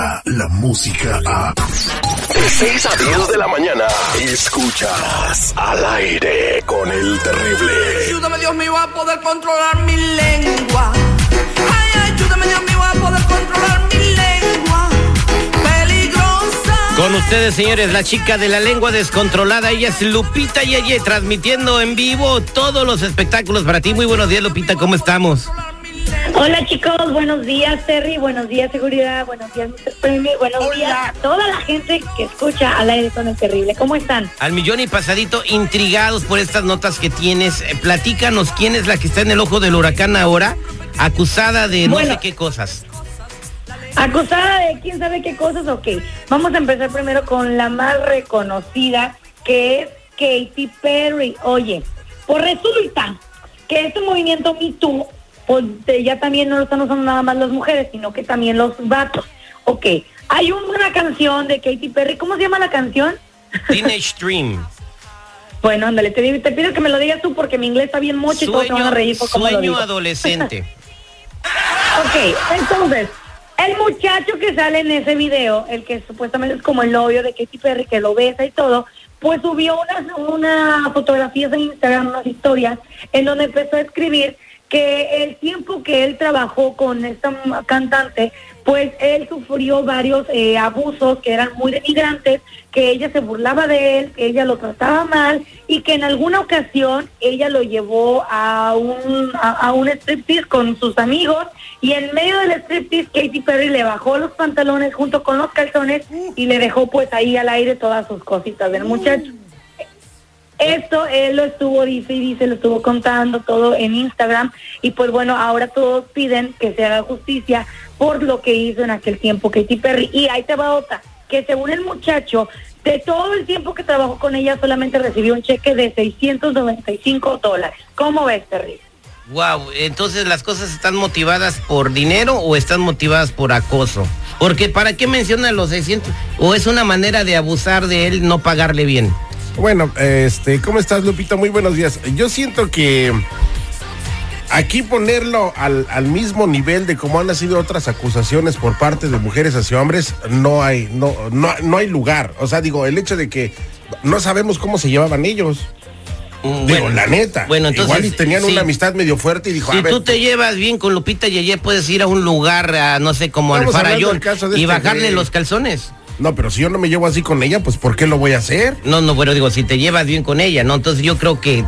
llega la música a... De 6 a 10 de la mañana, escuchas al aire con el terrible. Ayúdame Dios mío a poder controlar mi lengua. Ay, ayúdame Dios mío a poder controlar mi lengua. Peligrosa. Con ustedes, señores, la chica de la lengua descontrolada, ella es Lupita Yeye, transmitiendo en vivo todos los espectáculos para ti. Muy buenos días, Lupita, ¿cómo estamos? Hola chicos, buenos días Terry, buenos días seguridad, buenos días Mr. Premier, buenos días a toda la gente que escucha al aire con el terrible. ¿Cómo están? Al millón y pasadito, intrigados por estas notas que tienes. Eh, platícanos quién es la que está en el ojo del huracán ahora, acusada de no Bueno. sé qué cosas. Acusada de quién sabe qué cosas, ok. Vamos a empezar primero con la más reconocida, que es Katy Perry. Oye, pues resulta que este movimiento Me Too, pues ya también no lo están usando nada más las mujeres, sino que también los vatos. Ok, hay una canción de Katy Perry, ¿cómo se llama la canción? Teenage Dream. Bueno, ándale, te, te pido que me lo digas tú porque mi inglés está bien mucho y todos se van a Sueño, reír por cómo lo sueño digo. adolescente. Ok, entonces, el muchacho que sale en ese video, el que supuestamente es como el novio de Katy Perry, que lo besa y todo, pues subió unas una fotografías en Instagram, unas historias, en donde empezó a escribir que el tiempo que él trabajó con esta cantante, pues él sufrió varios eh, abusos que eran muy denigrantes, que ella se burlaba de él, que ella lo trataba mal y que en alguna ocasión ella lo llevó a un, a, a un striptease con sus amigos y en medio del striptease Katy Perry le bajó los pantalones junto con los calzones y le dejó pues ahí al aire todas sus cositas del muchacho. Esto él lo estuvo, dice y dice, lo estuvo contando todo en Instagram y pues bueno, ahora todos piden que se haga justicia por lo que hizo en aquel tiempo Katy Perry. Y ahí te va otra, que según el muchacho, de todo el tiempo que trabajó con ella solamente recibió un cheque de 695 dólares. ¿Cómo ves, Terry? Wow, entonces las cosas están motivadas por dinero o están motivadas por acoso. Porque ¿para qué menciona los 600? ¿O es una manera de abusar de él no pagarle bien? Bueno, este, ¿cómo estás, Lupita? Muy buenos días. Yo siento que aquí ponerlo al, al mismo nivel de como han sido otras acusaciones por parte de mujeres hacia hombres, no hay, no, no, no hay lugar. O sea, digo, el hecho de que no sabemos cómo se llevaban ellos. Mm, Digo, bueno, la neta. Bueno, entonces. Igual y tenían sí. una amistad medio fuerte y dijo, Si a ver, tú te llevas bien con Lupita Yeye, puedes ir a un lugar, a, no sé, como al farallón y este bajarle los calzones. No, pero si yo no me llevo así con ella, pues ¿por qué lo voy a hacer? No, no, bueno, digo, si te llevas bien con ella, ¿no? Entonces yo creo que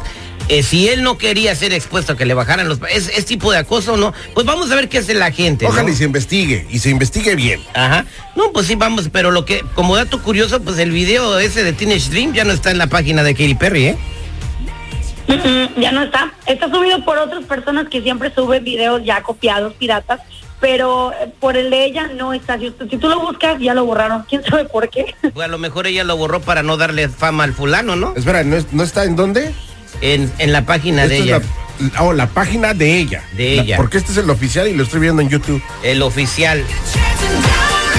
eh, si él no quería ser expuesto a que le bajaran los... ¿Es, es tipo de acoso o no? Pues vamos a ver qué hace la gente, ¿no? Ojalá y se investigue, y se investigue bien. Ajá. No, pues sí, vamos, pero lo que, como dato curioso, pues el video ese de Teenage Dream ya no está en la página de Katy Perry, ¿eh? Mm, mm, ya no está. Está subido por otras personas que siempre suben videos ya copiados, piratas, pero eh, por el de ella no está. Si, si tú lo buscas, ya lo borraron. ¿Quién sabe por qué? Pues a lo mejor ella lo borró para no darle fama al fulano, ¿no? Espera, ¿no, es- no está en dónde? En, en la página de ella, la, oh, la página de ella. De La- ella. porque este es el oficial y lo estoy viendo en YouTube. el oficial.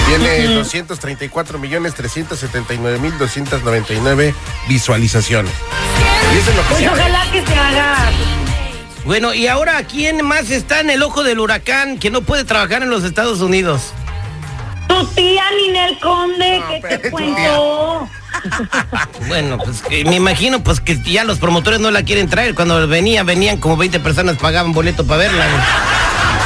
Tiene 234 millones 379 mil 299 visualizaciones. Y es el Pues ojalá que se haga. Bueno, y ahora, ¿quién más está en el ojo del huracán que no puede trabajar en los Estados Unidos? Tu tía Ninel Conde, No, que te cuento. Bueno, pues que me imagino pues que ya los promotores no la quieren traer. Cuando venía, venían como 20 personas, pagaban boleto para verla.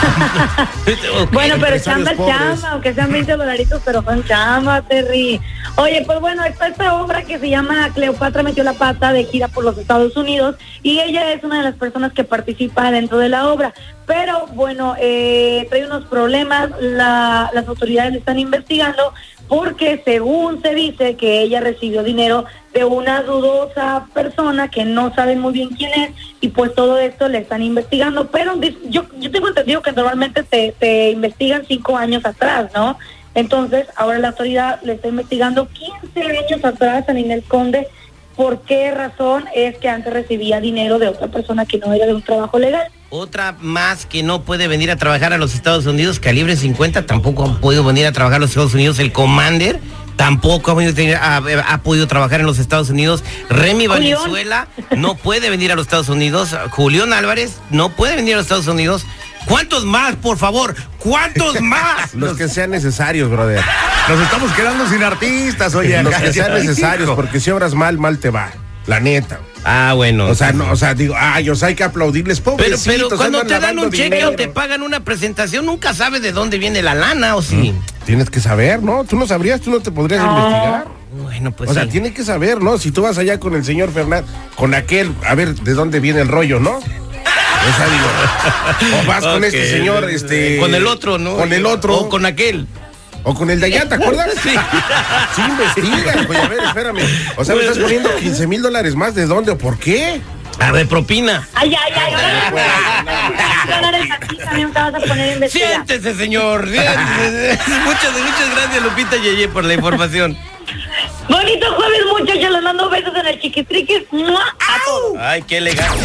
Bueno, pero chamba pobres. chamba, aunque sean 20 dolaritos, pero son chamba, Terry. Oye, pues bueno, está esta obra que se llama Cleopatra metió la pata de gira por los Estados Unidos y ella es una de las personas que participa dentro de la obra. Pero bueno, eh, trae unos problemas, la- las autoridades le están investigando porque según se dice que ella recibió dinero de una dudosa persona que no saben muy bien quién es y pues todo esto le están investigando, pero yo, yo tengo entendido que normalmente te, te investigan cinco años atrás, ¿no? Entonces ahora la autoridad le está investigando 15 años atrás a Ninel Conde por qué razón es que antes recibía dinero de otra persona que no era de un trabajo legal. Otra más que no puede venir a trabajar a los Estados Unidos, calibre 50, tampoco ha podido venir a trabajar a los Estados Unidos. El Commander tampoco ha, venido- ha- ha podido trabajar en los Estados Unidos. Remy Julián. Valenzuela no puede venir a los Estados Unidos. Julián Álvarez no puede venir a los Estados Unidos. ¿Cuántos más, por favor? ¿Cuántos más? Los que sean necesarios, brother. Nos estamos quedando sin artistas, oye. Los que sean necesarios, porque si obras mal, mal te va. La neta. Ah, bueno. O sea, no, o sea, digo, ay, o sea, hay que aplaudirles, Pero, pobrecitos. pero cuando andan te dan un cheque dinero. o te pagan una presentación, nunca sabes de dónde viene la lana, ¿o sí? Tienes que saber, ¿no? Tú no sabrías, tú no te podrías investigar. Bueno, pues o sea, sí. tiene que saber, ¿no? Si tú vas allá con el señor Fernández, con aquel, a ver de dónde viene el rollo, ¿no? O sea, digo, o vas con este señor, este. Con el otro, ¿no? Con el otro. O con aquel. O con el de allá, ¿te acuerdas? Sí. Sí, investiga, güey, a ver, espérame. O sea, me estás poniendo 15 mil dólares más, ¿de dónde o por qué? A ver, propina. Ay, ay, ay, ahora dólares a ti también te vas a poner a investigar. Siéntese, señor. Siéntese. muchas, muchas gracias, Lupita Yeye, por la información. Bonito jueves, muchachos. Les mando besos en el chiquitriquis. ¡Mua! A todos. Ay, qué elegante.